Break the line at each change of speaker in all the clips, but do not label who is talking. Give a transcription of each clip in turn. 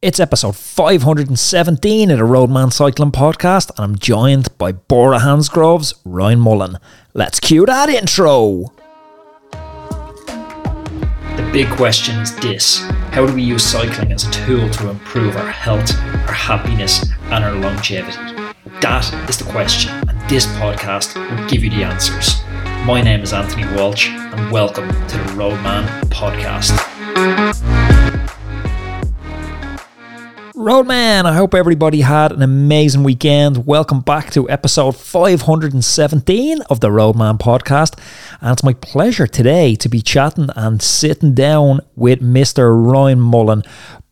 It's episode 517 of the Roadman Cycling Podcast, and I'm joined by Bora Hansgrohe's Ryan Mullen. Let's cue that intro. The big question is this How do we use cycling as a tool to improve our health, our happiness, and our longevity? That is the question, and this podcast will give you the answers. My name is Anthony Walsh, and welcome to the Roadman Podcast. Roadman, I hope everybody had an amazing weekend. Welcome back to episode 517 of the Roadman podcast. And it's my pleasure today to be chatting and sitting down with Mr. Ryan Mullen,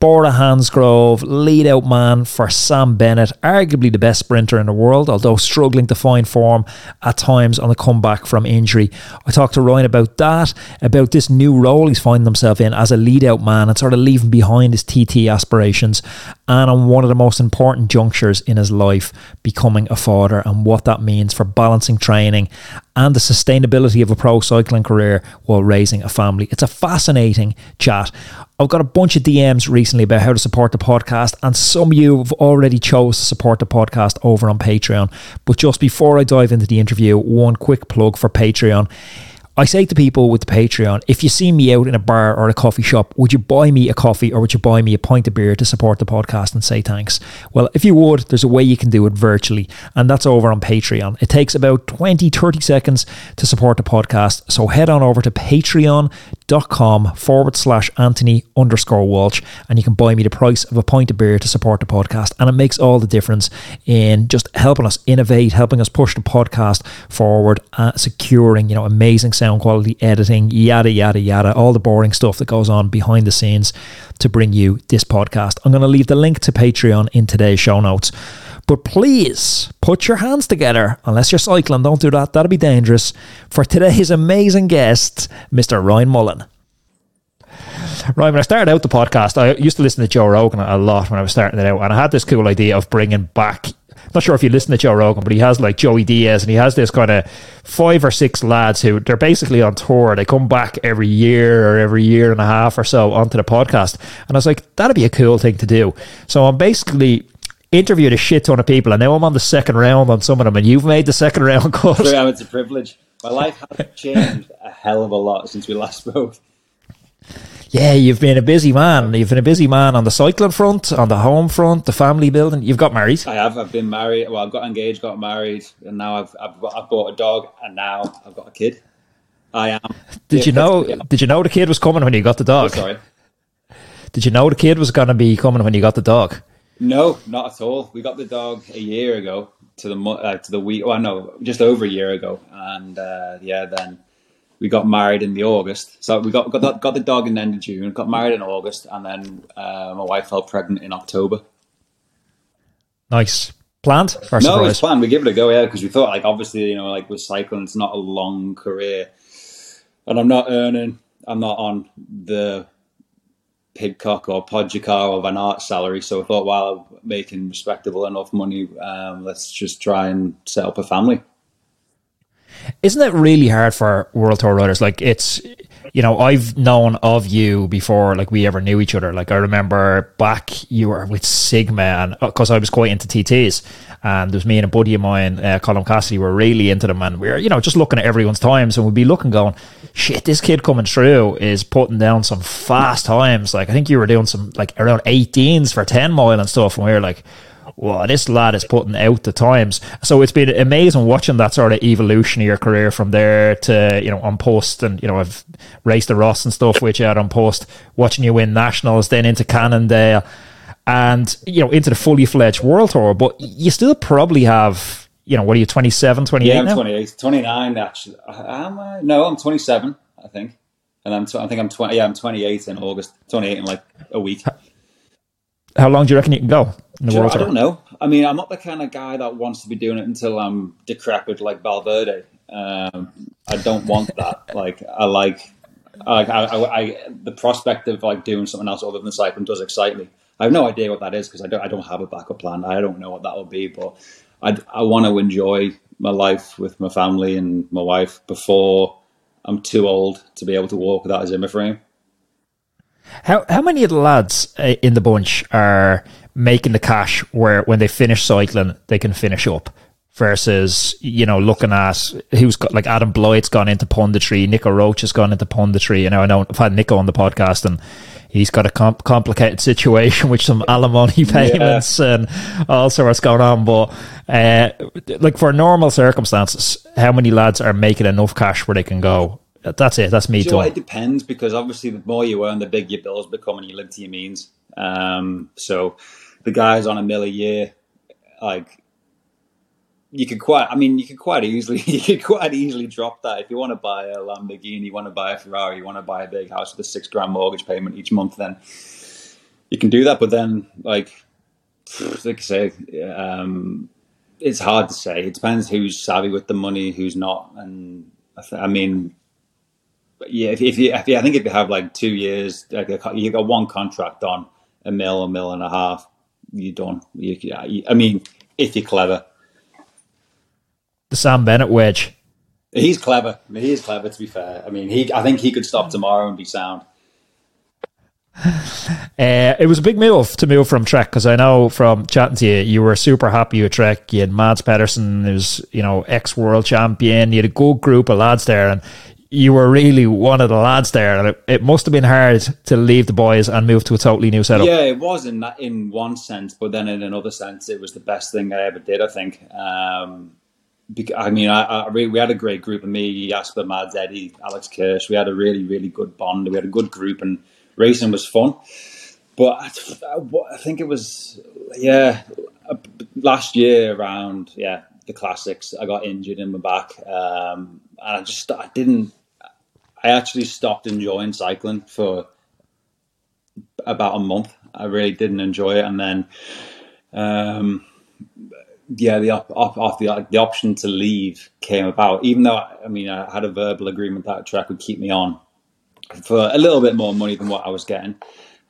Bora Hansgrohe, lead out man for Sam Bennett, arguably the best sprinter in the world, although struggling to find form at times on the comeback from injury. I talked to Ryan about that, about this new role he's finding himself in as a lead out man and sort of leaving behind his TT aspirations, and on one of the most important junctures in his life, becoming a father and what that means for balancing training and the sustainability of a pro cycling career while raising a family. It's a fascinating chat. I've got a bunch of DMs recently about how to support the podcast, and some of you have already chose to support the podcast over on Patreon. But just before I dive into the interview, one quick plug for Patreon. I say to people with the Patreon, if you see me out in a bar or a coffee shop, would you buy me a coffee or would you buy me a pint of beer to support the podcast and say thanks? Well, if you would, there's a way you can do it virtually, and that's over on Patreon. It takes about 20, 30 seconds to support the podcast. So head on over to patreon.com forward slash Anthony underscore Walsh, and you can buy me the price of a pint of beer to support the podcast. And it makes all the difference in just helping us innovate, helping us push the podcast forward, uh, securing, you know, amazing sound sound quality, editing, yada, yada, yada, all the boring stuff that goes on behind the scenes to bring you this podcast. I'm going to leave the link to Patreon in today's show notes. But please put your hands together, unless you're cycling, don't do that, that'll be dangerous, for today's amazing guest, Mr. Ryan Mullen. Ryan, when I started out the podcast, I used to listen to Joe Rogan a lot when I was starting it out, and I had this cool idea of bringing back not sure if you listen to Joe Rogan, but he has like Joey Diaz and he has this kind of five or six lads who they're basically on tour. They come back every year or every year and a half or so onto the podcast. And I was like, that'd be a cool thing to do. So I'm basically interviewed a shit ton of people and now I'm on the second round on some of them and you've made the second round cut.
Yeah, it's a privilege. My life has changed a hell of a lot since we last spoke.
Yeah, you've been a busy man. You've been a busy man on the cycling front, on the home front, the family building. You've got married.
I have. I've been married. Well, I've got engaged, got married, and now I've I've, I've bought a dog, and now I've got a kid. I am.
Did you know? Did you know the kid was coming when you got the dog?
Oh, sorry.
Did you know the kid was going to be coming when you got the dog?
No, not at all. We got the dog a year ago to the uh, to the week. Well, no, just over a year ago, and uh, yeah, then we got married in the August. So we got got the, got the dog in the end of June, got married in August, and then uh, my wife fell pregnant in October.
Nice. Planned?
Or no, it's planned. We give it a go, yeah, because we thought, like, obviously, you know, like with cycling, it's not a long career, and I'm not earning, I'm not on the Pidcock or Pogacar or Van Aert salary. So I thought, while I'm making respectable enough money, um, let's just try and set up a family.
Isn't it really hard for World Tour riders? Like it's, you know, I've known of you before, like we ever knew each other. Like I remember back you were with Sigma, and because uh, I was quite into TTs, and there was me and a buddy of mine, uh, Colin Cassidy, were really into them, and we were, you know, just looking at everyone's times, and we'd be looking, going, shit, this kid coming through is putting down some fast times. Like I think you were doing some like around 18s for 10 mile and stuff, and we were like well, this lad is putting out the times. So it's been amazing watching that sort of evolution of your career from there to, you know, An Post and, you know, I've raced the Ross and stuff which you out on Post, watching you win nationals, then into Cannondale and, you know, into the fully fledged world tour. But you still probably have, you know, what are you, 27, 28
Yeah, I'm
now?
28, 29 actually. Am I? No, I'm 27, I think. And I'm, t- I think I'm 20, yeah, I'm 28 in August, 28 in like a week.
How long do you reckon you can go?
In the world I don't know. I mean, I'm not the kind of guy that wants to be doing it until I'm decrepit like Valverde. Um, I don't want that. like, I like, I, I, I, the prospect of like doing something else other than cycling does excite me. I have no idea what that is because I don't, I don't have a backup plan. I don't know what that will be, but I, I want to enjoy my life with my family and my wife before I'm too old to be able to walk without a Zimmer frame.
How how many of the lads uh, in the bunch are making the cash where when they finish cycling they can finish up versus you know looking at who's got like Adam Blythe's gone into punditry, Nico Roche has gone into punditry. You know, I know I've had Nico on the podcast and he's got a comp- complicated situation with some alimony payments yeah. and all sorts going on. But uh, like for normal circumstances, how many lads are making enough cash where they can go? That's it. That's me.
Sure, it depends because obviously the more you earn, the bigger your bills become, and you live to your means. Um, so the guys on a mill a year, like you could quite. I mean, you could quite easily. You could quite easily drop that if you want to buy a Lamborghini, you want to buy a Ferrari, you want to buy a big house with a six grand mortgage payment each month. Then you can do that. But then, like, like I say, um, it's hard to say. It depends who's savvy with the money, who's not, and I, th- I mean yeah, if, if, you, if you, I think if you have like two years, like a, you got one contract on a mill, a mill and a half, you're done. You, I mean, if you're clever.
The Sam Bennett wedge.
He's clever. He is clever. To be fair, I mean, he. I think he could stop tomorrow and be sound.
Uh, it was a big move to move from Trek because I know from chatting to you, you were super happy with Trek. You had Mads Pedersen, who's you know ex world champion. You had a good group of lads there, and you were really one of the lads there, and it, it, must have been hard to leave the boys and move to a totally new setup.
Yeah, it was in that, in one sense, but then in another sense, it was the best thing I ever did. I think. Um, because, I mean, I, I really, we had a great group of me, Jasper, Mads, Eddie, Alex Kirsch. We had a really, really good bond. We had a good group, and racing was fun. But I, I think it was, yeah, last year around, yeah, the classics. I got injured in my back, um, I just I didn't. I actually stopped enjoying cycling for about a month. I really didn't enjoy it, and then, um, yeah, the op, op, off the the option to leave came about. Even though I mean, I had a verbal agreement that Trek would keep me on for a little bit more money than what I was getting.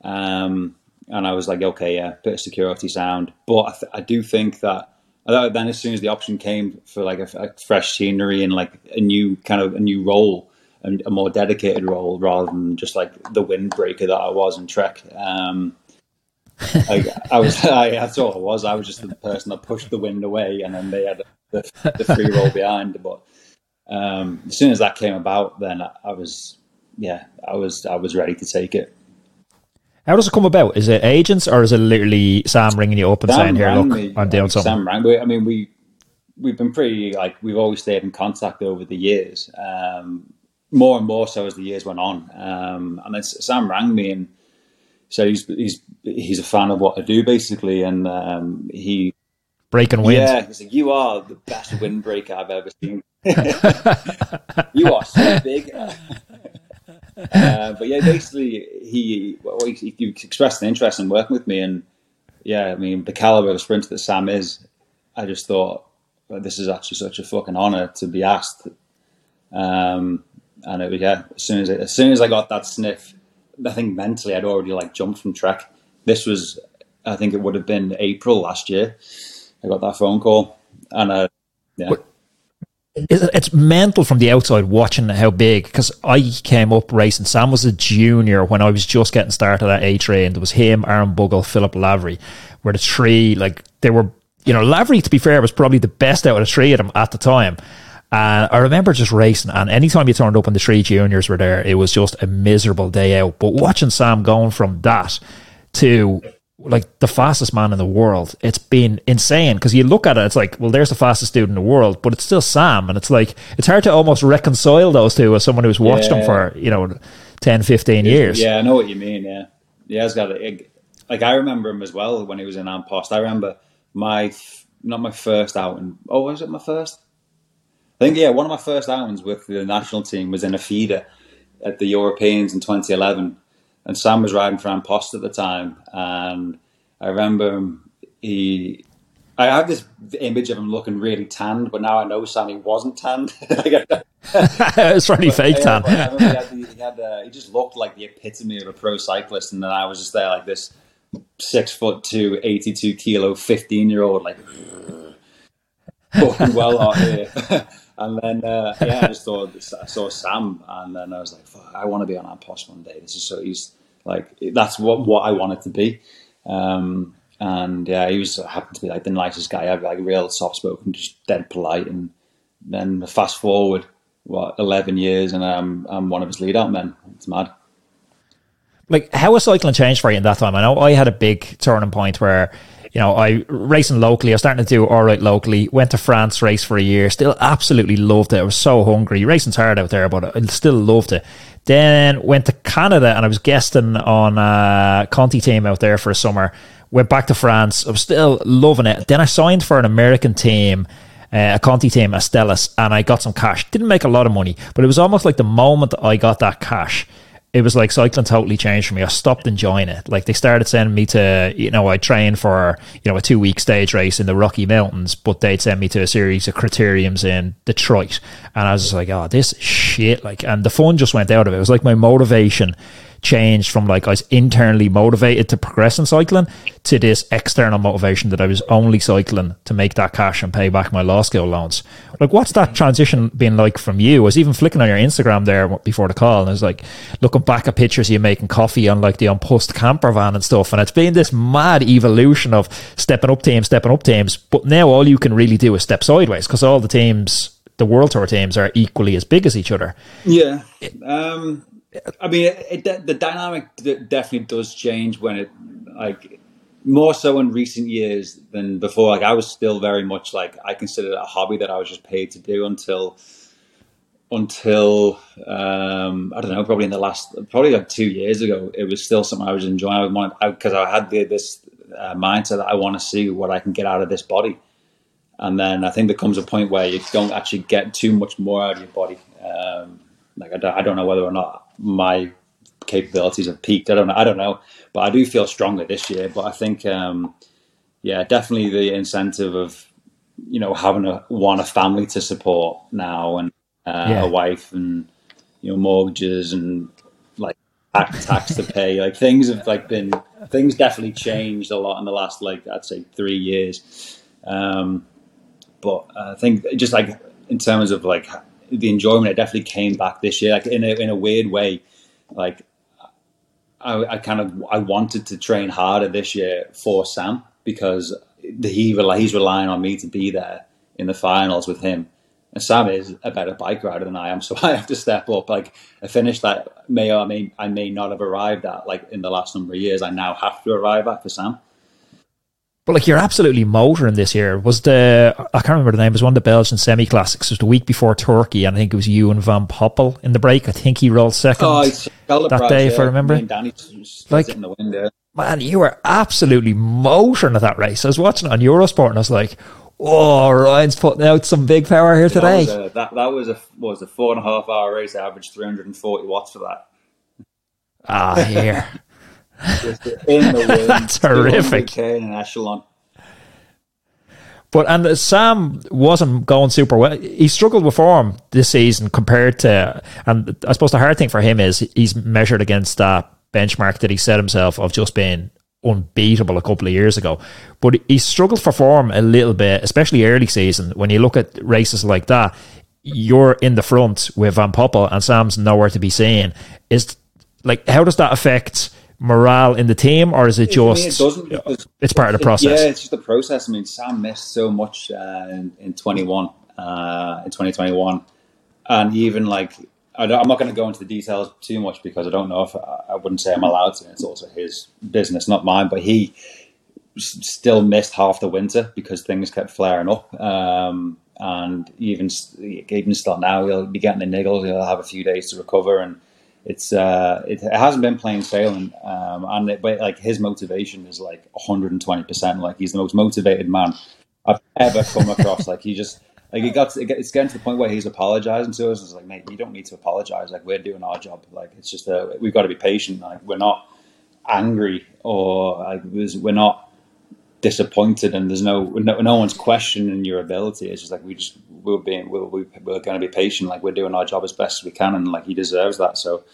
Um, and I was like, okay, yeah, bit of security sound. But I, th- I do think that then as soon as the option came for like a, a, fresh scenery and like a new kind of a new role and a more dedicated role rather than just like the windbreaker that I was in Trek. Um, I, I, was, I, that's all it was. I was just the person that pushed the wind away, and then they had the, the free role behind. But um, as soon as that came about, then I, I was, yeah, I was, I was ready to take it.
How does it come about? Is it agents or is it literally Sam ringing you up and Sam saying, "Here, look, me, I'm doing something"?
Sam rang. Me. I mean, we we've been pretty like we've always stayed in contact over the years. Um, more and more so as the years went on. Um, and then Sam rang me and said he's he's he's a fan of what I do basically, and um, he
breaking wind.
Yeah, he's like, "You are the best windbreaker I've ever seen. you are so big." Uh, but yeah, basically, he, well, he, he expressed an interest in working with me, and yeah, I mean, the caliber of sprinter that Sam is, I just thought well, this is actually such a fucking honor to be asked. Um, and it was yeah, as soon as as soon as I got that sniff, I think mentally I'd already like jumped from Trek. This was, I think it would have been April last year. I got that phone call, and uh, yeah
it's mental from the outside watching how big because I came up racing. Sam was a junior when I was just getting started at A train. There was him, Aaron Bugle, Philip Lavery, were the three like they were. You know, Lavery to be fair was probably the best out of the three of them at the time. And I remember just racing, and anytime you turned up and the three juniors were there, it was just a miserable day out. But watching Sam going from that to like the fastest man in the world. It's been insane because you look at it, it's like, well, there's the fastest dude in the world, but it's still Sam. And it's like, it's hard to almost reconcile those two as someone who's watched yeah. them for, you know, 10, 15 years.
Yeah, I know what you mean. Yeah. Yeah, he's got it. Like, I remember him as well when he was in An Post. I remember my, not my first outing. Oh, was it my first? I think, yeah, one of my first outings with the national team was in a feeder at the Europeans in 2011 and Sam was riding for An Post at the time, and I remember him, he. I have this image of him looking really tanned, but now I know Sammy wasn't tanned.
it's really fake tan.
he, had the, he, had he just looked like the epitome of a pro cyclist, and then I was just there like this six foot two, 82 kilo, 15 year old, like fucking well out here. And then, uh, yeah, I just thought I saw Sam, and then I was like, fuck, I want to be on An Post one day. This is so he's Like that's what what I wanted to be. Um, and yeah, he was happened to be like the nicest guy ever, like real soft spoken, just dead polite. And then fast forward, what eleven years, and I'm I'm one of his lead out men. It's mad.
Like how has cycling changed for you in that time? I know I had a big turning point where you know, I racing locally. I was starting to do all right locally. Went to France, race for a year. Still absolutely loved it. I was so hungry. Racing's hard out there, but I still loved it. Then went to Canada and I was guesting on a Conti team out there for a summer. Went back to France. I was still loving it. Then I signed for an American team. Uh, a Conti team, Astellas, and I got some cash. Didn't make a lot of money, but it was almost like the moment I got that cash, it was like cycling totally changed for me. I stopped enjoying it. Like they started sending me to, you know, I trained for, you know, a two week stage race in the Rocky Mountains, but they'd send me to a series of criteriums in Detroit. And I was like, oh, this shit. Like, and the fun just went out of it. It was like my motivation changed from like I was internally motivated to progress in cycling to this external motivation that I was only cycling to make that cash and pay back my law school loans. Like, what's that transition been like from you? I was even flicking on your Instagram there before the call, and I was like looking back at pictures of you making coffee on like the An Post camper van and stuff, and it's been this mad evolution of stepping up teams, stepping up teams. But now all you can really do is step sideways because all the teams the World Tour teams are equally as big as each other.
Yeah. Um, I mean, it, it, the dynamic definitely does change when it like more so in recent years than before. Like I was still very much like I considered it a hobby that I was just paid to do until until um, I don't know, probably in the last probably like two years ago, it was still something I was enjoying. I because I, because I, had the, this uh, mindset that I want to see what I can get out of this body. And then I think there comes a point where you don't actually get too much more out of your body. Um, like I don't, I don't know whether or not my capabilities have peaked. I don't know. I don't know, but I do feel stronger this year. But I think, um, yeah, definitely the incentive of you know having a one a family to support now and uh, yeah. a wife and you know mortgages and like tax, tax to pay. Like things have like been things definitely changed a lot in the last like I'd say three years. Um, but I think just like in terms of like the enjoyment it definitely came back this year like in a, in a weird way like I, I kind of I wanted to train harder this year for Sam because he he's relying on me to be there in the finals with him and Sam is a better bike rider than I am, so I have to step up. Like a finish that may or may I may not have arrived at, like in the last number of years, I now have to arrive at for Sam.
But like you're absolutely motoring this year. Was the I can't remember the name. It was one of the Belgian semi classics. It was the week before Turkey, and I think it was you and Van Poppel in the break. I think he rolled second oh, that day, yeah. if I remember. like in the window. Man, you were absolutely motoring at that race. I was watching it on Eurosport, and I was like, "Oh, Ryan's putting out some big power here today."
That was a, that, that was a was a four and a half hour race. I averaged 340 watts for that.
Ah, here.
In the wind.
That's horrific.
In an echelon.
But and uh, Sam wasn't going super well. He struggled with form this season compared to, and I suppose the hard thing for him is he's measured against that benchmark that he set himself of just being unbeatable a couple of years ago. But he struggled for form a little bit, especially early season. When you look at races like that, you're in the front with Van Poppel and Sam's nowhere to be seen. Is like how does that affect? Morale in the team, or is it just it it's part of the process?
Yeah, it's just the process. I mean, Sam missed so much uh, in, in 21, uh, in 2021, and even like I am not going to go into the details too much because I don't know if I, I wouldn't say I'm allowed to. It's also his business, not mine. But he still missed half the winter because things kept flaring up. Um, and even even still now, he'll be getting the niggles. He'll have a few days to recover, and it's uh, it, it, hasn't been plain sailing, um, and it, but like his motivation is like 120 percent. Like he's the most motivated man I've ever come across. like he just like he got to, it's getting to the point where he's apologizing to us. It's like, mate, you don't need to apologize. Like we're doing our job. Like it's just a, we've got to be patient. Like we're not angry or like we're not disappointed and there's no, no, no one's questioning your ability. It's just like we just we're being we're, we're going to be patient. Like we're doing our job as best as we can, and like he deserves that. So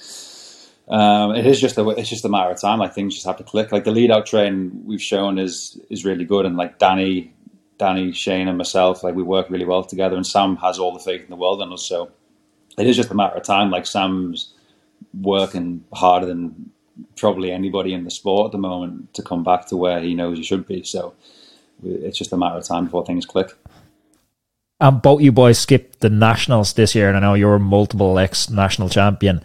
um, it is just a it's just a matter of time. Like things just have to click. Like the lead out train we've shown is is really good, and like Danny, Danny, Shane, and myself, like we work really well together. And Sam has all the faith in the world in us. So it is just a matter of time. Like Sam's working harder than probably anybody in the sport at the moment to come back to where he knows he should be. So it's just a matter of time before things click.
And both you boys skipped the nationals this year, and I know you're a multiple ex national champion.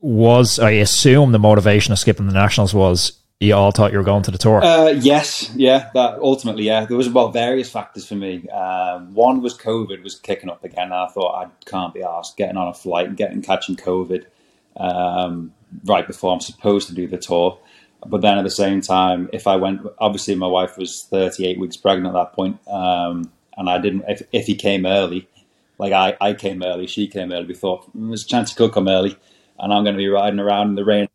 Was I assume the motivation of skipping the nationals was you all thought you were going to the tour?
Uh, yes, yeah. That ultimately, yeah. There was about various factors for me. Um, one was COVID was kicking up again. I thought I can't be asked getting on a flight and getting catching COVID um, right before I'm supposed to do the tour. But then at the same time, if I went, obviously my wife was 38 weeks pregnant at that point, um, and I didn't. If, if he came early, like I, I came early, she came early. We thought mm, there's a chance he could come early, and I'm going to be riding around in the rain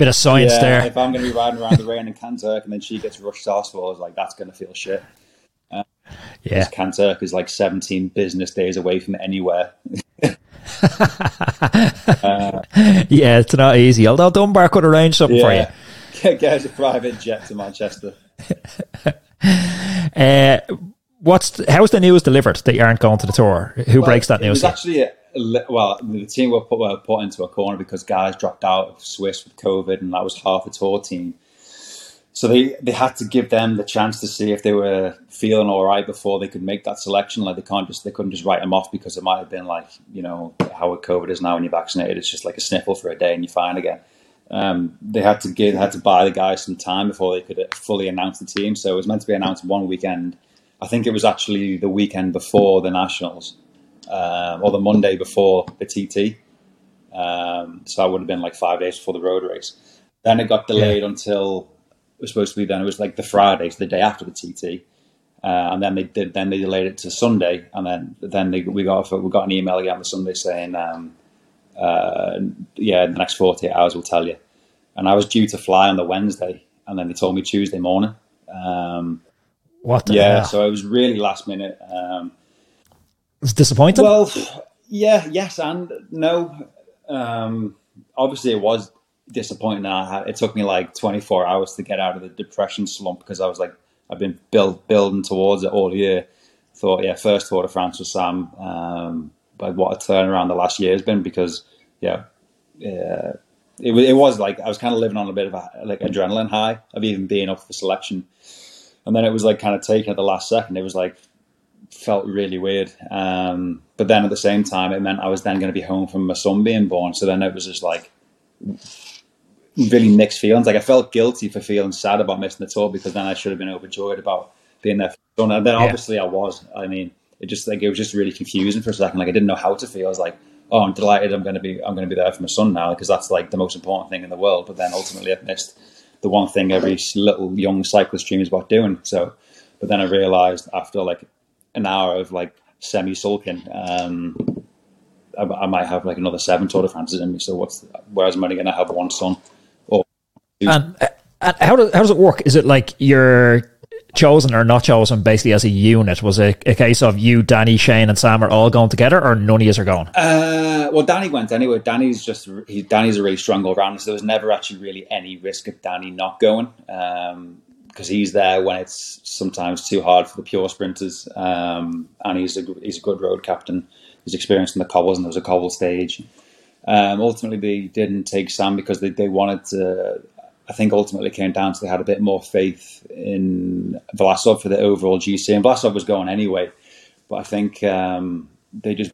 Bit of science
yeah,
there.
If I'm going to be riding around the rain in Kanturk and then she gets rushed to hospital, I was like, that's going to feel shit. Uh,
yeah.
Kanturk is like 17 business days away from anywhere. uh,
yeah, it's not easy. Although Dunbar could arrange something yeah.
for you. Get a private jet to Manchester.
uh, what's how's the news delivered that you aren't going to the tour? Who well, breaks that news? It
actually a, well, the team were put, were put into a corner because guys dropped out of Swiss with COVID, and that was half the tour team. So they, they had to give them the chance to see if they were feeling all right before they could make that selection. Like they can't just they couldn't just write them off because it might have been like you know how COVID is now when you're vaccinated. It's just like a sniffle for a day and you're fine again. Um, they had to give had to buy the guys some time before they could fully announce the team. So it was meant to be announced one weekend. I think it was actually the weekend before the nationals um, or the Monday before the TT. Um, so that would have been like five days before the road race. Then it got delayed yeah. until was supposed to be. Then it was like the Friday, so the day after the TT. Uh, and then they did. Then they delayed it to Sunday, and then then they, we got we got an email again on Sunday saying, um, uh, "Yeah, in the next forty eight hours we'll tell you." And I was due to fly on the Wednesday, and then they told me Tuesday morning. Um,
what?
yeah,
hell?
so it was really last minute. Um,
it's disappointing.
Well, yeah, yes, and no. Um, obviously, it was disappointing. Had, it took me like 24 hours to get out of the depression slump because I was like, I've been build, building towards it all year. Thought, yeah, first Tour de France with Sam. Um, but what a turnaround the last year has been because, yeah, yeah, it, it was like I was kind of living on a bit of a like adrenaline high of even being up for selection, and then it was like kind of taken at the last second. It was like felt really weird. Um, but then at the same time, it meant I was then going to be home from my son being born. So then it was just like really mixed feelings. Like I felt guilty for feeling sad about missing the tour because then I should have been overjoyed about being there. And then obviously yeah. I was. I mean, it just like it was just really confusing for a second. Like I didn't know how to feel. I was like, oh, I'm delighted. I'm going to be I'm to be there for my son now because that's like the most important thing in the world. But then ultimately, I've missed the one thing every little young cyclist dreams about doing. So, but then I realized after like an hour of like semi sulking, um, I, I, might have like another seven Tour de France's in me. So what's where's I'm only going to have one son?
And, and how does how does it work? Is it like you're chosen or not chosen basically as a unit? Was it a case of you, Danny, Shane, and Sam are all going together, or none of you are going?
Uh, well, Danny went anyway. Danny's just he, Danny's a really strong all rounder, so there was never actually really any risk of Danny not going. Um, because he's there when it's sometimes too hard for the pure sprinters. Um, and he's a he's a good road captain. He's experienced in the cobbles, and there was a cobble stage. Um, ultimately, they didn't take Sam because they, they wanted to. I think ultimately came down to they had a bit more faith in Vlasov for the overall GC, and Vlasov was going anyway. But I think um, they just.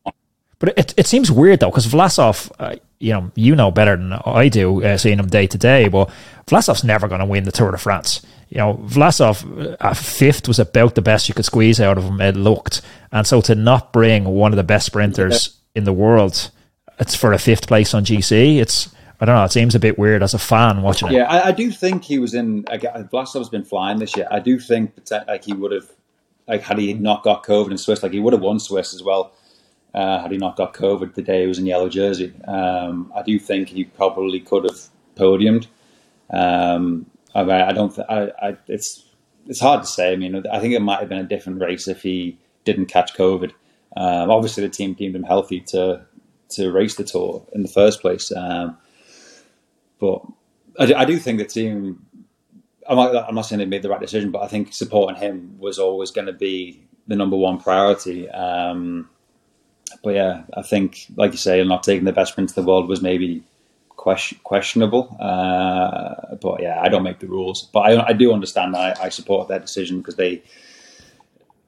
But it it seems weird though because Vlasov, uh, you know, you know better than I do, uh, seeing him day to day. But Vlasov's never going to win the Tour de France you know, Vlasov at fifth was about the best you could squeeze out of him. It looked, and so to not bring one of the best sprinters yeah. in the world, it's for a fifth place on GC. It's I don't know. It seems a bit weird as a fan watching it.
Yeah, I, I do think he was in. Like, Vlasov's been flying this year. I do think like he would have, like had he not got COVID in Swiss, like he would have won Swiss as well. Uh, had he not got COVID the day he was in yellow jersey, um, I do think he probably could have podiumed. Um, I, I don't. Th- I, I, it's it's hard to say. I mean, I think it might have been a different race if he didn't catch COVID. Um, obviously, the team deemed him healthy to to race the tour in the first place. Um, but I, I, do think the team. I'm not, I'm not saying they made the right decision, but I think supporting him was always going to be the number one priority. Um, but yeah, I think, like you say, not taking the best sprint in the world was maybe question, questionable. Uh, but yeah, I don't make the rules. But I, I do understand. I, I support their decision because they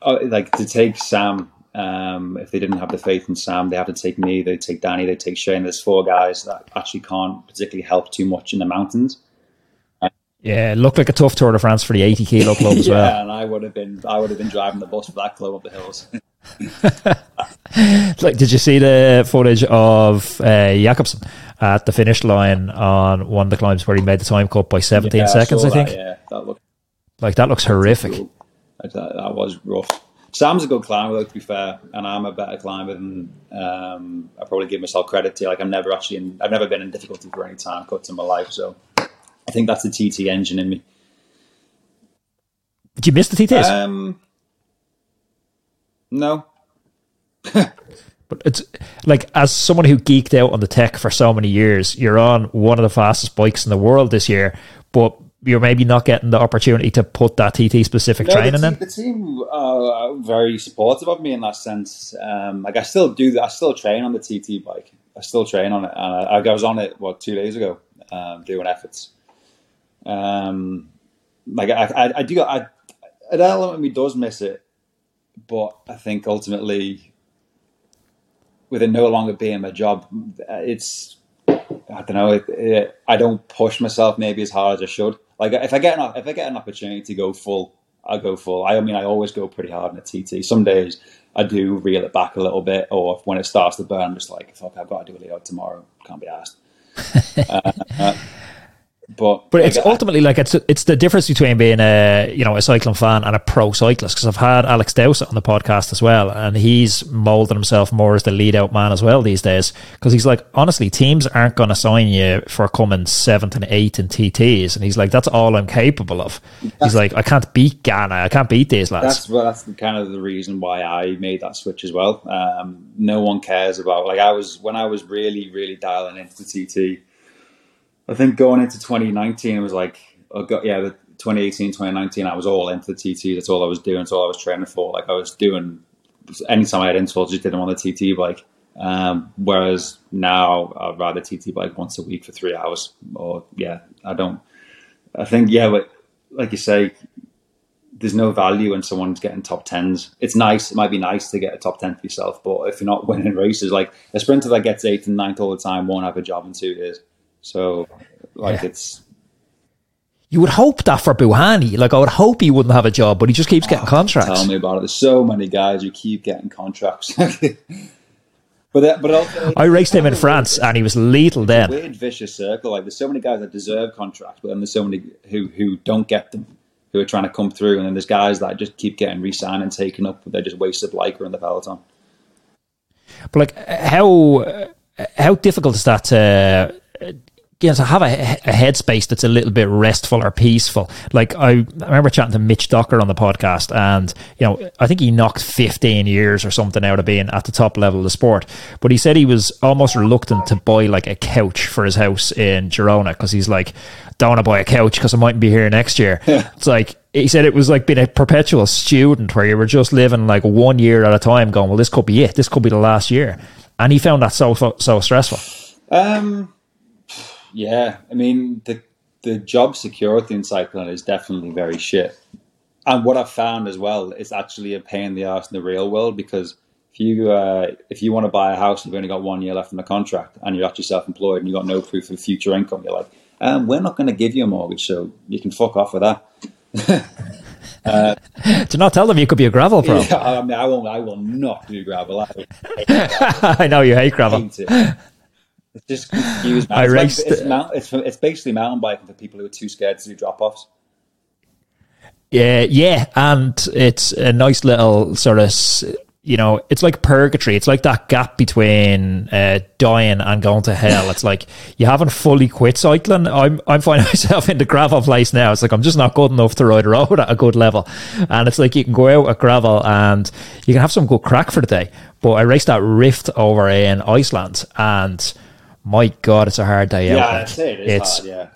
uh, like to take Sam. Um, if they didn't have the faith in Sam, they have to take me. They take Danny. They take Shane. There's four guys that actually can't particularly help too much in the mountains.
Yeah, it looked like a tough Tour de France for the 80 kilo club as
yeah,
well.
and I would have been I would have been driving the bus for that club up the hills.
like, did you see the footage of uh, Jakobsen at the finish line on one of the climbs where he made the time cut by 17
Yeah,
seconds?
saw
I think.
That, yeah, that looked
Like that looks horrific.
cool. That, that was rough. Sam's a good climber, though, to be fair, and I'm a better climber than um, I probably give myself credit to. Like I'm never actually, in, I've never been in difficulty for any time cuts in my life, so I think that's the TT engine in me.
Did you miss the TTs?
Um, no,
But it's like as someone who geeked out on the tech for so many years, you're on one of the fastest bikes in the world this year, but you're maybe not getting the opportunity to put that TT specific
No,
training
the,
in.
te- the team are very supportive of me in that sense. Um, like I still do. I still train on the TT bike. I still train on it, and I, I was on it what two days ago, um, doing efforts. Um, like I, I, I do. I, an element of me does miss it, but I think ultimately, with it no longer being my job, it's I don't know. It, it, I don't push myself maybe as hard as I should. Like if I get an if I get an opportunity to go full, I'll go full. I mean, I always go pretty hard in a TT. Some days I do reel it back a little bit, or when it starts to burn, I'm just like, fuck, I've got to do a Leo tomorrow. Can't be asked. uh, uh, but
But it's ultimately like it's it's the difference between being a you know a cycling fan and a pro cyclist because I've had Alex Dowsett on the podcast as well and he's molded himself more as the lead out man as well these days because he's like honestly teams aren't going to sign you for coming seventh and eighth in TTs and he's like that's all I'm capable of. He's like I can't beat Ganna I can't beat these lads.
That's well, that's kind of the reason why I made that switch as well. Um, no one cares about like I was when I was really really dialing into the TT. I think going into 2019 it was like got yeah the 2018 2019 I was all into the TT. That's all I was doing. That's all I was training for. Like I was doing anytime I had installs, just did them on the TT bike. Um, whereas now I'd rather TT bike once a week for three hours. Or yeah, I don't. I think yeah, but like you say, there's no value in someone's getting top tens. It's nice. It might be nice to get a top ten for yourself, but if you're not winning races, like a sprinter that gets eighth and ninth all the time won't have a job in two years. So, like,
Yeah.
it's
you would hope that for Bouhanni like I would hope he wouldn't have a job but he just keeps getting oh, contracts.
tell me about it. There's so many guys who keep getting contracts. but that, but also,
I raced him in France and he was lethal then.
weird vicious circle. Like, there's so many guys that deserve contracts, but then there's so many who who don't get them, who are trying to come through, and then there's guys that just keep getting re-signed and taken up. But they're just wasted like in the peloton.
But like, how how difficult is that to you know, to have a, a headspace that's a little bit restful or peaceful? Like I, I remember chatting to Mitch Docker on the podcast, and you know, I think he knocked fifteen years or something out of being at the top level of the sport. But he said he was almost reluctant to buy like a couch for his house in Girona because he's like, don't want to buy a couch because I mightn't be here next year. It's like he said it was like being a perpetual student where you were just living like one year at a time, going, well, this could be it. This could be the last year, and he found that so so stressful.
Um, yeah, I mean the the job security in cycling is definitely very shit. And what I've found as well is actually a pain in the ass in the real world because if you uh, if you want to buy a house, you've only got one year left on the contract, and you're actually self employed and you've got no proof of future income. You're like, um, we're not going to give you a mortgage, so you can fuck off with that.
To not tell them you could be a gravel pro.
Yeah, I mean, I will I will not do gravel. I
I know you hate gravel.
it. It's just confused.
I
It's, like-
raced-
it's, mount, it's, it's basically mountain biking for people who are too scared to do drop offs.
Yeah, yeah, and it's a nice little sort of, you know, it's like purgatory. It's like that gap between uh, dying and going to hell. It's like you haven't fully quit cycling. I'm I'm finding myself in the gravel place now. It's like I'm just not good enough to ride a road at a good level, and it's like you can go out at gravel and you can have some good crack for the day. But I raced that Rift over in Iceland, and my god, it's a hard day out.
Yeah,
like.
I'd say it is
it's
hard. Yeah.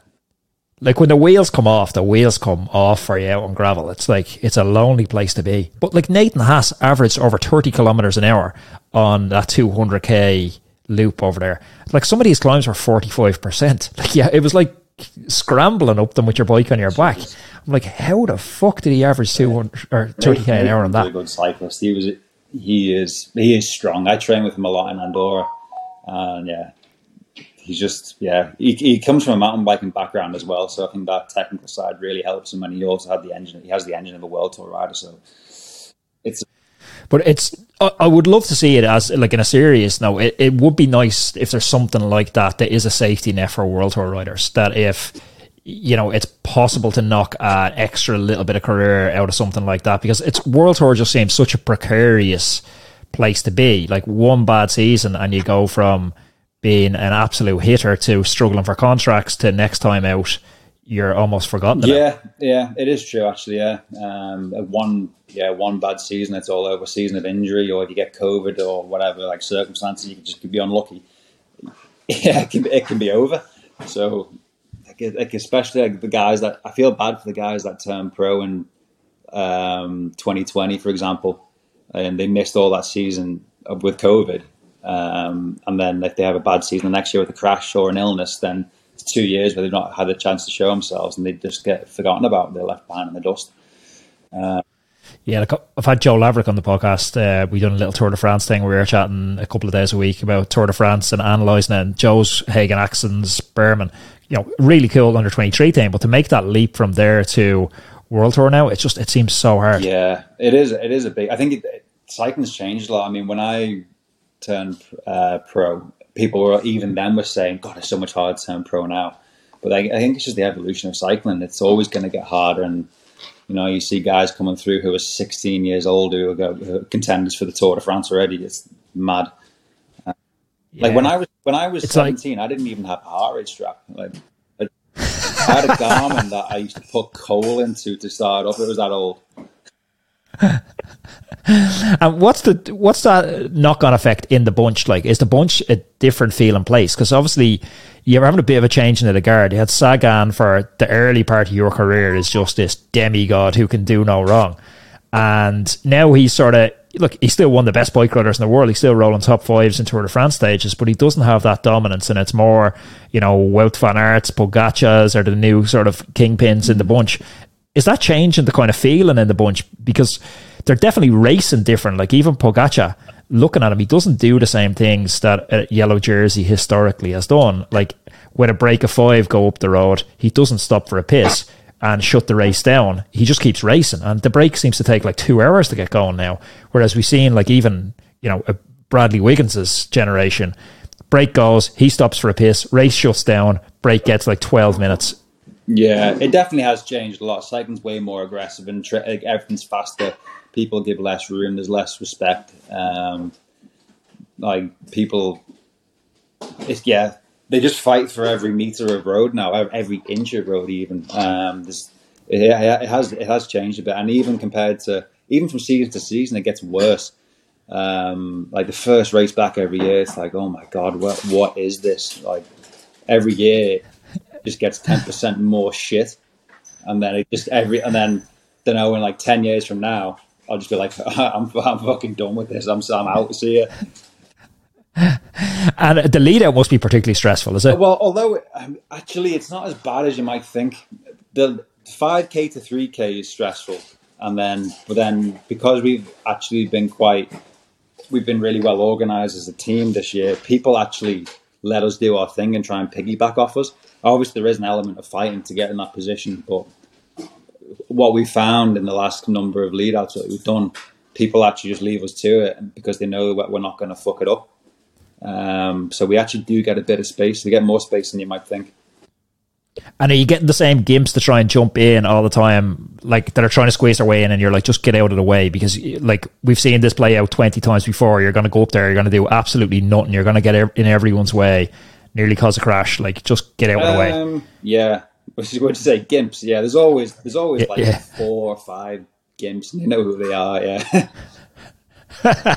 like when the wheels come off, the wheels come off for you out on gravel. It's like it's a lonely place to be. But like Nathan Haas averaged over thirty kilometers an hour on that two hundred k loop over there. Like some of these climbs were 45%. Like, yeah, it was like scrambling up them with your bike on your back. I'm like, how the fuck did he average 200 or 30k an hour on that?
Really good cyclist. He was, he is, he is strong. I train with him a lot in Andorra, and yeah, he's just yeah. He, he comes from a mountain biking background as well, so I think that technical side really helps him. And he also had the engine. He has the engine of a world tour rider, so it's
but it's I would love to see it as like in a serious now It, it would be nice if there's something like that that is a safety net for world tour riders. That if you know it's possible to knock an extra little bit of career out of something like that because it's world tour just seems such a precarious place to be. Like one bad season and you go from being an absolute hitter to struggling for contracts to next time out you're almost forgotten.
Yeah, yeah, it is true actually. Yeah, um, one yeah one bad season, it's all over. Season of injury, or if you get COVID or whatever, like circumstances, you can be unlucky. Yeah, it can, it can be over. So, like, like especially like the guys that I feel bad for the guys that turn pro in um, 2020, for example, and they missed all that season with COVID. Um, and then if they have a bad season the next year with a crash or an illness, then two years where they've not had a chance to show themselves and they just get forgotten about. They're left behind in the dust. Uh,
yeah, like I've had Joe Laverick on the podcast. Uh, we done a little Tour de France thing. Where we were chatting a couple of days a week about Tour de France and analysing it. And Joe's Hagen Axeon's Berman, you know, really cool under twenty three team. But to make that leap from there to World Tour now, it's just it seems so hard.
Yeah, it is. It is a big. I think it, cycling's changed a lot. I mean, when I turned uh, pro, people were even then were saying, "God, it's so much harder to turn pro now." But I, I think it's just the evolution of cycling. It's always going to get harder, and you know, you see guys coming through who are 16 years old who are, who are contenders for the Tour de France already. It's mad. Uh, yeah. Like when I was when I was it's 17, like... I didn't even have a heart rate strap. Like I, I had a Garmin that I used to put coal into to start off. It was that old.
and what's the what's that knock on effect in the bunch like? Is the bunch a different feel in place? Because obviously you're having a bit of a change in the guard. You had Sagan for the early part of your career is just this demigod who can do no wrong, and now he's sort of look. He's still one of the best bike riders in the world. He's still rolling top fives in Tour de France stages, but he doesn't have that dominance, and it's more you know Wout van Aerts, Pogacars are the new sort of kingpins in the bunch. Is that changing the kind of feeling in the bunch because? They're definitely racing different. Like even Pogacar, looking at him, he doesn't do the same things that a yellow jersey historically has done. Like when a break of five go up the road, he doesn't stop for a piss and shut the race down. He just keeps racing, and the break seems to take like two hours to get going now. Whereas we've seen like even you know Bradley Wiggins's generation, break goes, he stops for a piss, race shuts down, break gets like twelve minutes.
Yeah, it definitely has changed a lot. Cycling's way more aggressive and everything's faster people give less room. There's less respect. Um, like people, it's yeah, they just fight for every meter of road now, every inch of road. Even um, it, it, has it has changed a bit, and even compared to even from season to season, it gets worse. Um, like the first race back every year, it's like, oh my god, what what is this? Like every year, just gets ten percent more shit, and then it just every and then don't know in like ten years from now, I'll just be like, I'm, I'm fucking done with this. I'm, I'm out. See you.
and the lead out must be particularly stressful, is it?
Well, although um, actually it's not as bad as you might think. The 5k to 3k is stressful, and then but then because we've actually been quite, we've been really well organized as a team this year. People actually let us do our thing and try and piggyback off us. Obviously, there is an element of fighting to get in that position, but what we found in the last number of lead outs that we've done, people actually just leave us to it because they know that we're not going to fuck it up. Um, so we actually do get a bit of space. We get more space than you might think.
And are you getting the same gimps to try and jump in all the time, like that are trying to squeeze their way in, and you're like, just get out of the way because, like, we've seen this play out twenty times before. You're going to go up there, you're going to do absolutely nothing. You're going to get in everyone's way, nearly cause a crash. Like, just get out um, of the way. Um,
yeah, which is what to say, gimps. Yeah, there's always there's always like yeah. four or five gimps, and you know who they are. Yeah.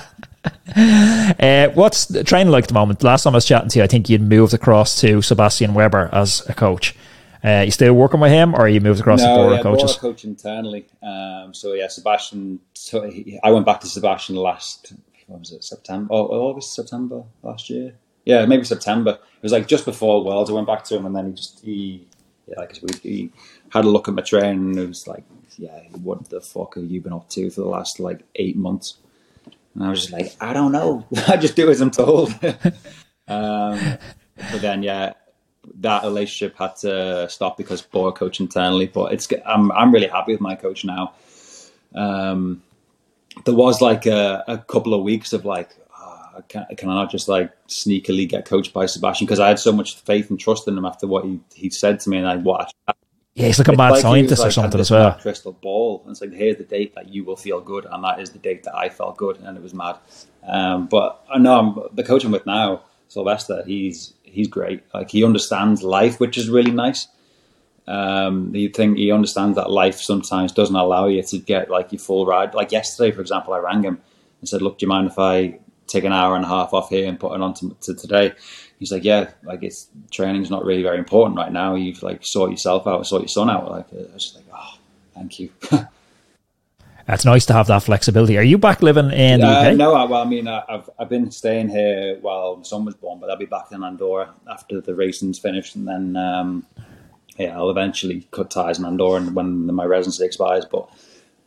uh, what's the training like at the moment? Last time I was chatting to you, I think you'd moved across to Sebastian Weber as a coach. Uh, you still working with him, or you moved across
no,
the Bora
yeah,
coaches?
coach internally. Um, so yeah, Sebastian. So he, I went back to Sebastian last. What was it? September? Oh, August, September last year. Yeah, maybe September. It was like just before Worlds. I went back to him, and then he just he yeah, like we, he had a look at my training, and it was like, yeah, what the fuck have you been up to for the last like eight months? And I was just like, I don't know. I just do as I'm told. um, but then, yeah, that relationship had to stop because Bora coach internally. But it's I'm I'm really happy with my coach now. Um, there was like a, a couple of weeks of like, can, can I not just like sneakily get coached by Sebastian? Because I had so much faith and trust in him after what he, he said to me and I watched.
Yeah, he's like a mad like scientist like, or something as well.
Crystal ball. And it's like, here's the date that you will feel good, and that is the date that I felt good, and it was mad. Um, but I know I'm the coach I'm with now, Sylvester. He's he's great. Like he understands life, which is really nice. Um, you think he understands that life sometimes doesn't allow you to get like your full ride. Like yesterday, for example, I rang him and said, "Look, do you mind if I take an hour and a half off here and put it on to, to today?" He's like, "Yeah, like it's training's not really very important right now. You've like sort yourself out, sort your son out." Like I was just like, "Oh, thank you."
It's nice to have that flexibility. Are you back living in the UK?
Uh, no, I, well, I mean, I've I've been staying here while my son was born, but I'll be back in Andorra after the racing's finished, and then um, yeah, I'll eventually cut ties in Andorra when my residency expires. But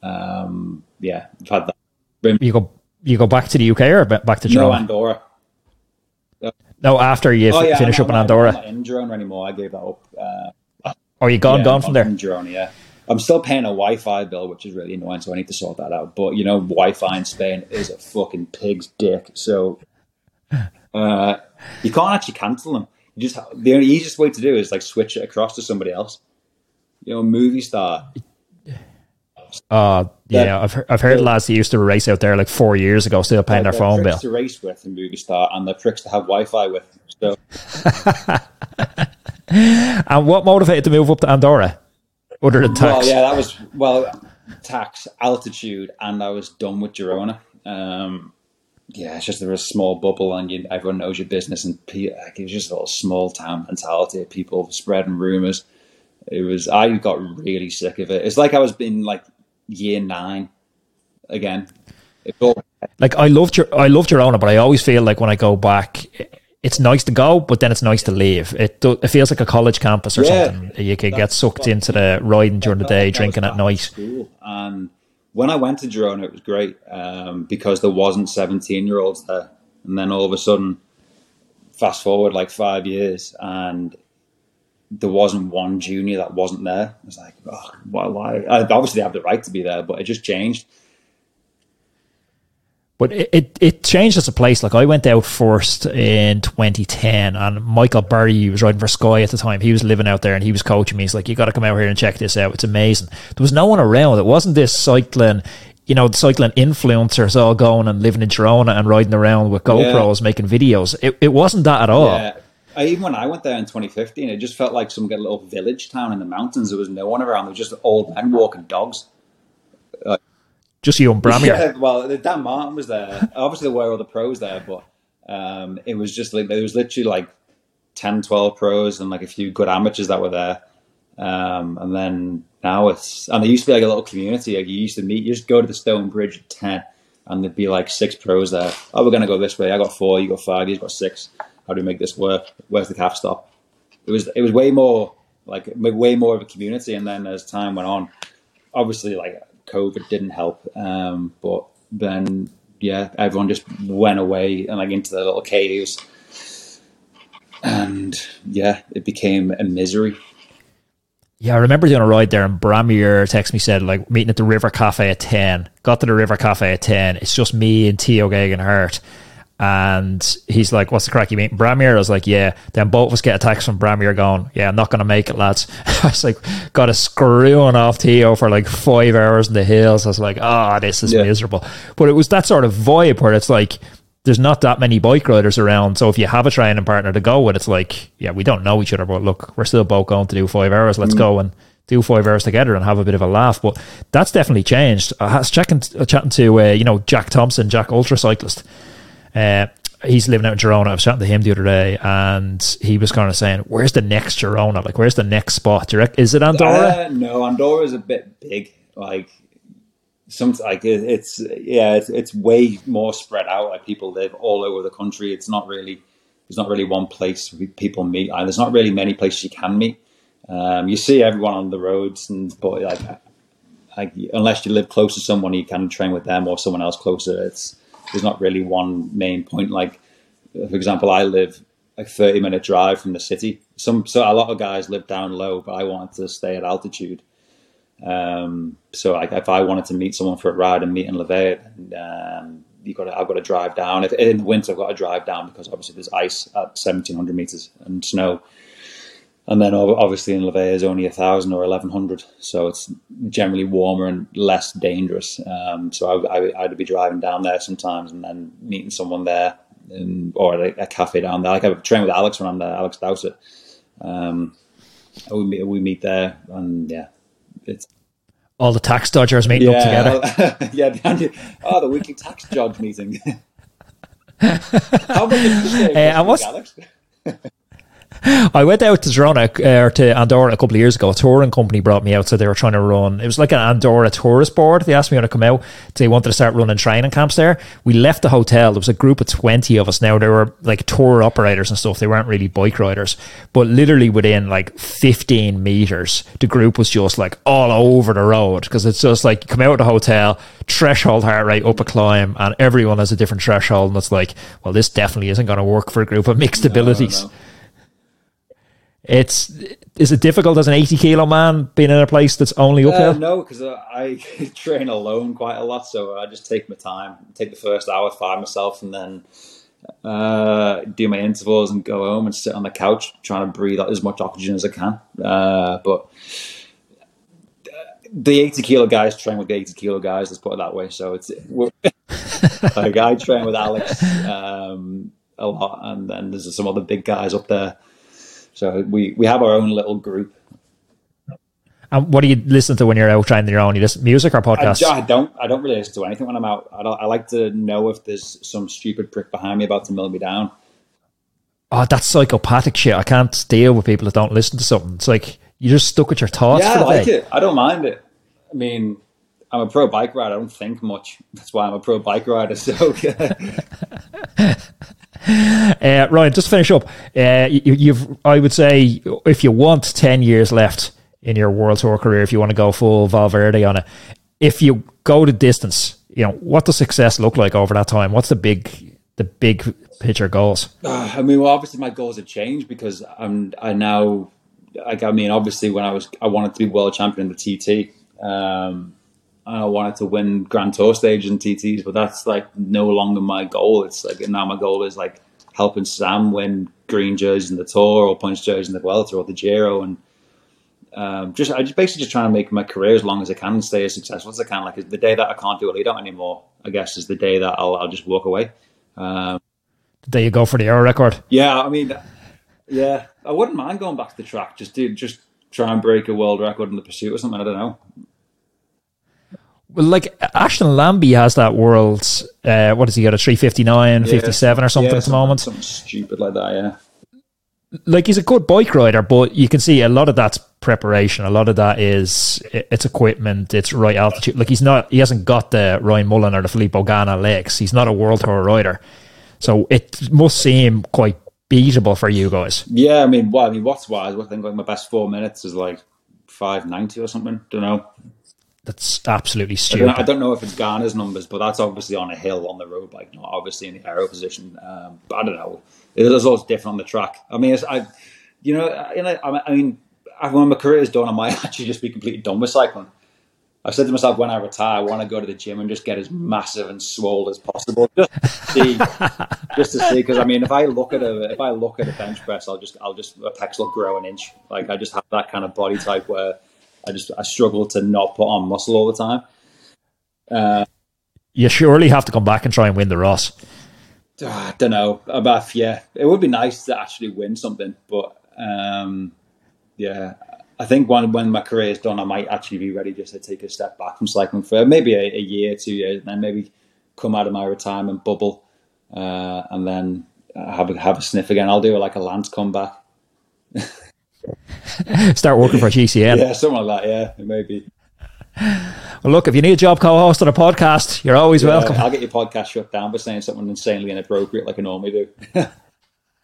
um, yeah, I've had
that. You go you go back to the UK or back to
Girona? No, Andorra.
No, after you oh, yeah, finish up in Andorra.
I'm not in Girona anymore. I gave that up. Uh,
Are oh, you gone, yeah, gone from there?
In Girona, yeah. I'm still paying a Wi-Fi bill, which is really annoying. So I need to sort that out. But you know, Wi-Fi in Spain is a fucking pig's dick. So uh, you can't actually cancel them. You just the only easiest way to do is like switch it across to somebody else. You know, Movistar.
Uh, yeah, I've heard, I've heard lads that used to race out there like four years ago, still paying their phone bill.
to race with in Movistar and the pricks to have Wi-Fi with. So.
and what motivated to move up to Andorra? Other than tax?
Well, yeah, that was well tax, altitude, and I was done with Girona. Um, yeah, it's just there was a small bubble, and you, everyone knows your business, and like, it was just a little small town mentality of people spreading rumors. It was I got really sick of it. It's like I was being like year nine again.
All- like I loved your I loved Girona, but I always feel like when I go back, it's nice to go, but then it's nice to leave. It do, it feels like a college campus or yeah, something. You could get sucked into the riding during the day, drinking at night.
And when I went to Girona, it was great um, because there wasn't seventeen year olds there, and then all of a sudden, fast forward like five years, and there wasn't one junior that wasn't there. I was like, oh, why? why? I obviously have the right to be there, but it just changed.
But it, it, it, changed as a place. Like I went out first in 2010 and Michael Barry was riding for Sky at the time. He was living out there and he was coaching me. He's like, you got to come out here and check this out. It's amazing. There was no one around. It wasn't this cycling, you know, cycling influencers all going and living in Girona and riding around with GoPros, yeah. making videos. It, it wasn't that at all. Yeah.
I, even when I went there in 2015, it just felt like some little village town in the mountains. There was no one around. There was just old men walking dogs.
Just you and Brammeier.
Yeah, well, Dan Martin was there. Obviously, there were other pros there, but um, it was just like there was literally like 10, 12 pros and like a few good amateurs that were there. Um, and then now it's and there used to be like a little community. Like you used to meet, you just go to the Stone Bridge at ten, and there'd be like six pros there. Oh, we're gonna go this way. I got four. You got five. You've got six. How do we make this work? Where's the calf stop? It was it was way more like way more of a community. And then as time went on, obviously like COVID didn't help. Um, but then, yeah, everyone just went away and like into their little caves. And yeah, it became a misery.
Yeah, I remember doing a ride there, and Brammeier texted me said like meeting at the River Cafe at ten. Got to the River Cafe at ten. It's just me and Tao Geoghegan Hart, and he's like, "What's the crack? You mean Brammeier?" I was like, "Yeah." Then both of us get a text from Brammeier going, "Yeah, I'm not going to make it, lads." I was like, got a screwing off Tao for like five hours in the hills. I was like, "Ah, oh, this is yeah. miserable." But it was that sort of vibe where it's like, there's not that many bike riders around. So if you have a training partner to go with, it's like, yeah, we don't know each other, but look, we're still both going to do five hours. Let's mm. go and do five hours together and have a bit of a laugh. But that's definitely changed. I was checking, chatting to uh, you know Jack Thompson, Jack ultra cyclist uh, he's living out in Girona. I was chatting to him the other day, and he was kind of saying, "Where's the next Girona? Like, where's the next spot? Is it Andorra?"
Uh, no, Andorra is a bit big. Like, some like it's yeah, it's, it's way more spread out. Like people live all over the country. It's not really there's not really one place people meet. And there's not really many places you can meet. Um, you see everyone on the roads, and but like, like unless you live close to someone, you can train with them or someone else closer. It's there's not really one main point. Like, for example, I live a 30 minute drive from the city. Some so a lot of guys live down low, but I wanted to stay at altitude. Um, so if I wanted to meet someone for a ride and meet in La Vella, um, you got to, I've got to drive down. If in the winter, I've got to drive down because obviously there's ice at 1700 meters and snow. And then obviously in La Vella is only a thousand or 1100, so it's generally warmer and less dangerous. Um, so I, I, I'd be driving down there sometimes and then meeting someone there in, or a, a, cafe down there. Like I train with Alex when I'm there, Alex Dowsett. Um, we meet, we meet there, and yeah, it's
all the tax dodgers meeting yeah, up
together. yeah, the, oh, the weekly tax dodge meeting. How much and what's, Alex?
I went out to Girona uh, or to Andorra a couple of years ago. A touring company brought me out, so they were trying to run. It was like an Andorra tourist board. They asked me to come out. They wanted to start running training camps there. We left the hotel. There was a group of twenty of us. Now there were like tour operators and stuff. They weren't really bike riders, but literally within like fifteen meters, the group was just like all over the road because it's just like come out of the hotel, threshold heart rate up a climb, and everyone has a different threshold, and it's like, well, this definitely isn't going to work for a group of mixed no, abilities. No. It's is it difficult as an eighty kilo man being in a place that's only uphill?
Uh, no, because uh, I train alone quite a lot, so I just take my time, take the first hour, find myself, and then uh, do my intervals and go home and sit on the couch trying to breathe out as much oxygen as I can. Uh, but the 80 kilo guys train with the 80 kilo guys. Let's put it that way. So it's like I train with Alex um, a lot, and then there's some other big guys up there so we, we have our own little group.
And what do you listen to when you're out trying your own? You listen music or podcasts?
I, I, don't. I don't really listen to anything when I'm out. I, I like to know if there's some stupid prick behind me about to mill me down.
Oh, that's psychopathic shit. I can't deal with people that don't listen to something. It's like you're just stuck with your thoughts.
Yeah, I like day. it. I don't mind it. I mean, I'm a pro bike rider. I don't think much. That's why I'm a pro bike rider. So.
Uh, Ryan, just to finish up, uh, you, have I would say, if you want ten years left in your World Tour career, if you want to go full Valverde on it, if you go to distance, you know what does success look like over that time? What's the big, the big picture goals?
Uh, I mean, well, obviously my goals have changed because I'm I now, like, I mean, obviously when I was, I wanted to be world champion in the TT. Um, I wanted to win Grand Tour stage and TTs, but that's like no longer my goal. It's like now my goal is like helping Sam win green jerseys in the Tour or points jerseys in the Vuelta or the Giro, and um, just I just basically just trying to make my career as long as I can and stay as successful as I can. Like the day that I can't do a lead out anymore, I guess is the day that I'll I'll just walk away. Um,
the day you go for the hour record.
Yeah, I mean, yeah, I wouldn't mind going back to the track. Just do just try and break a world record in the pursuit or something. I don't know.
Well, like Ashton Lambie has that world's uh, what does he got a 359, yeah, 57 or something yeah, at the moment?
Something stupid like that, yeah.
Like he's a good bike rider, but you can see a lot of that's preparation. A lot of that is it's equipment, it's right altitude. Like he's not, he hasn't got the Ryan Mullen or the Filippo Ganna legs. He's not a world tour rider, so it must seem quite beatable for you guys.
Yeah, I mean, well, I mean, what's wise? I think like my best four minutes is like five ninety or something. Don't know.
That's absolutely stupid.
I don't, I don't, know if it's Ganna's numbers, but that's obviously on a hill on the road bike, not obviously in the aero position. Um, but I don't know. It is always different on the track. I mean, I, you know, you know, I mean, when my career is done, I might actually just be completely done with cycling. I said to myself, when I retire, I want to go to the gym and just get as massive and swole as possible, just to see, just to see. Because I mean, if I look at a if I look at a bench press, I'll just I'll just a pecs will grow an inch. Like I just have that kind of body type where I just I struggle to not put on muscle all the time. Uh,
you surely have to come back and try and win the Rás.
I don't know. About yeah, it would be nice to actually win something, but um, yeah, I think when when my career is done, I might actually be ready just to take a step back from cycling for maybe a, a year, two years, and then maybe come out of my retirement bubble, uh, and then have a, have a sniff again. I'll do it like a Lance comeback.
Start working for GCN.
yeah, something like that. Yeah, maybe.
Well, look, if you need a job co-host on a podcast, you're always yeah, welcome.
I'll get your podcast shut down by saying something insanely inappropriate like I normally do.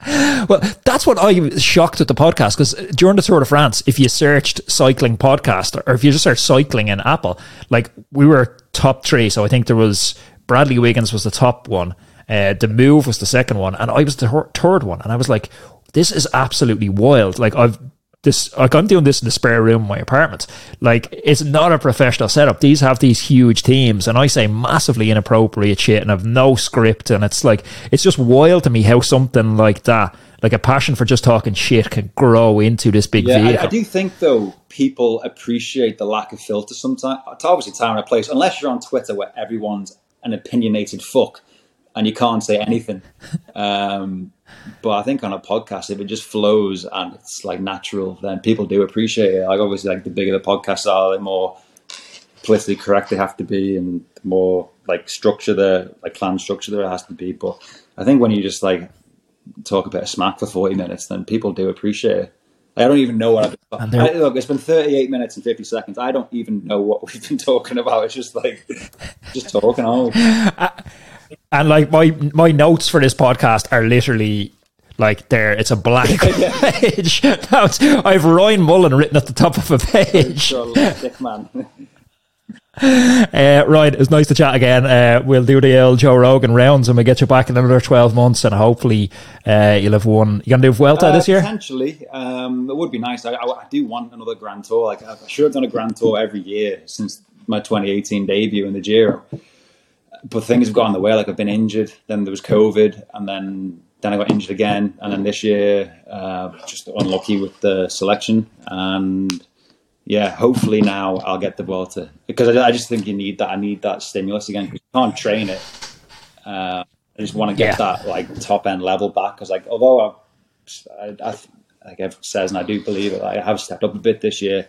Well, that's what I was shocked at the podcast because during the Tour de France, if you searched cycling podcast or if you just searched cycling in Apple, like we were top three. So I think there was Bradley Wiggins was the top one, uh, the Move was the second one, and I was the third one. And I was like, this is absolutely wild. Like I've this like I'm doing this in the spare room in my apartment. Like it's not a professional setup. These have these huge teams, and I say massively inappropriate shit and have no script, and it's like it's just wild to me how something like that, like a passion for just talking shit, can grow into this big
yeah,
vehicle.
I, I do think though people appreciate the lack of filter sometimes. It's obviously time and a place, unless you're on Twitter where everyone's an opinionated fuck and you can't say anything. Um, but I think on a podcast, if it just flows and it's like natural, then people do appreciate it. Like obviously, like the bigger the podcasts are, the more politically correct they have to be, and the more like structure the like plan structure there has to be. But I think when you just like talk a bit of smack for forty minutes, then people do appreciate it. I don't even know what I've been. I, look, it's been 38 minutes and 50 seconds. I don't even know what we've been talking about. It's just like, just talking. Oh.
And like my my notes for this podcast are literally like there. It's a blank page. I have Ryan Mullen written at the top of a page. Uh, right, it's nice to chat again. Uh, we'll do the old Joe Rogan rounds and we'll get you back in another 12 months and hopefully uh, you'll have won. you're going to do Vuelta
Uh,
this year?
Potentially, um, it would be nice. I, I, I do want another Grand Tour. Like I should have done a Grand Tour every year since my 2018 debut in the Giro. But things have got in the way. Like I've been injured, then there was COVID, and then then I got injured again, and then this year uh, just unlucky with the selection. And yeah, hopefully now I'll get the Vuelta because I, I just think you need that. I need that stimulus again. 'cause You can't train it. Uh, I just want to get
Yeah.
that like top end level back because like although I've I, I, like everyone says, and I do believe it. I have stepped up a bit this year.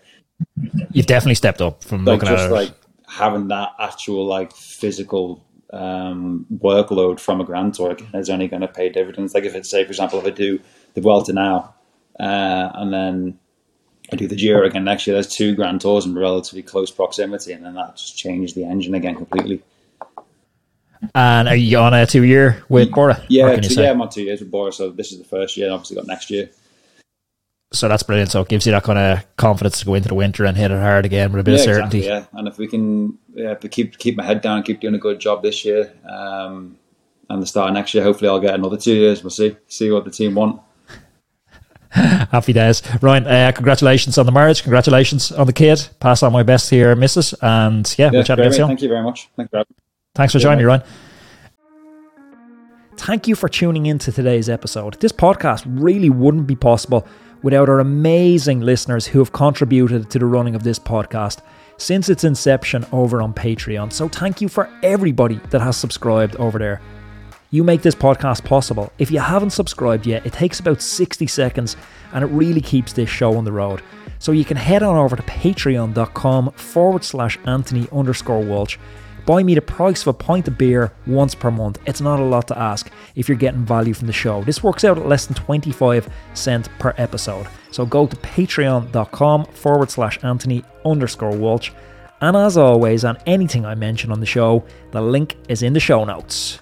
You've definitely stepped up from
Like
looking
just
at it.
like having that actual like physical um, workload from a Grand Tour again is only going to pay dividends. Like if it's say, for example, if I do the Vuelta now, uh, and then I do the Giro again next year, there's two Grand Tours in relatively close proximity, and then that just changes the engine again completely.
and are you on a two year with Bora?
Yeah, two, yeah, I'm on two years with Bora's, so this is the first year. and Obviously, got next year.
So that's brilliant. So it gives you that kind of confidence to go into the winter and hit it hard again with a bit
yeah,
of certainty.
Exactly, yeah, and if we can, yeah, keep keep my head down, keep doing a good job this year, um, and the start of next year, hopefully I'll get another two years. We'll see, see what the team want.
Happy days. Ryan, uh, congratulations on the marriage. Congratulations on the kid. Pass on my best here, missus. And yeah,
Yeah,
we'll chat again soon.
Thank you very much. Thank you.
Thanks for joining me. Ryan. Thank you for tuning in to today's episode. This podcast really wouldn't be possible without our amazing listeners who have contributed to the running of this podcast since its inception over on Patreon. So thank you for everybody that has subscribed over there. You make this podcast possible. If you haven't subscribed yet, it takes about 60 seconds and it really keeps this show on the road. So you can head on over to patreon.com forward slash Anthony underscore Walsh. Buy me the price of a pint of beer once per month. It's not a lot to ask if you're getting value from the show. This works out at less than 25 cents per episode. So go to patreon.com forward slash Anthony underscore Walsh. And as always, on anything I mention on the show, the link is in the show notes.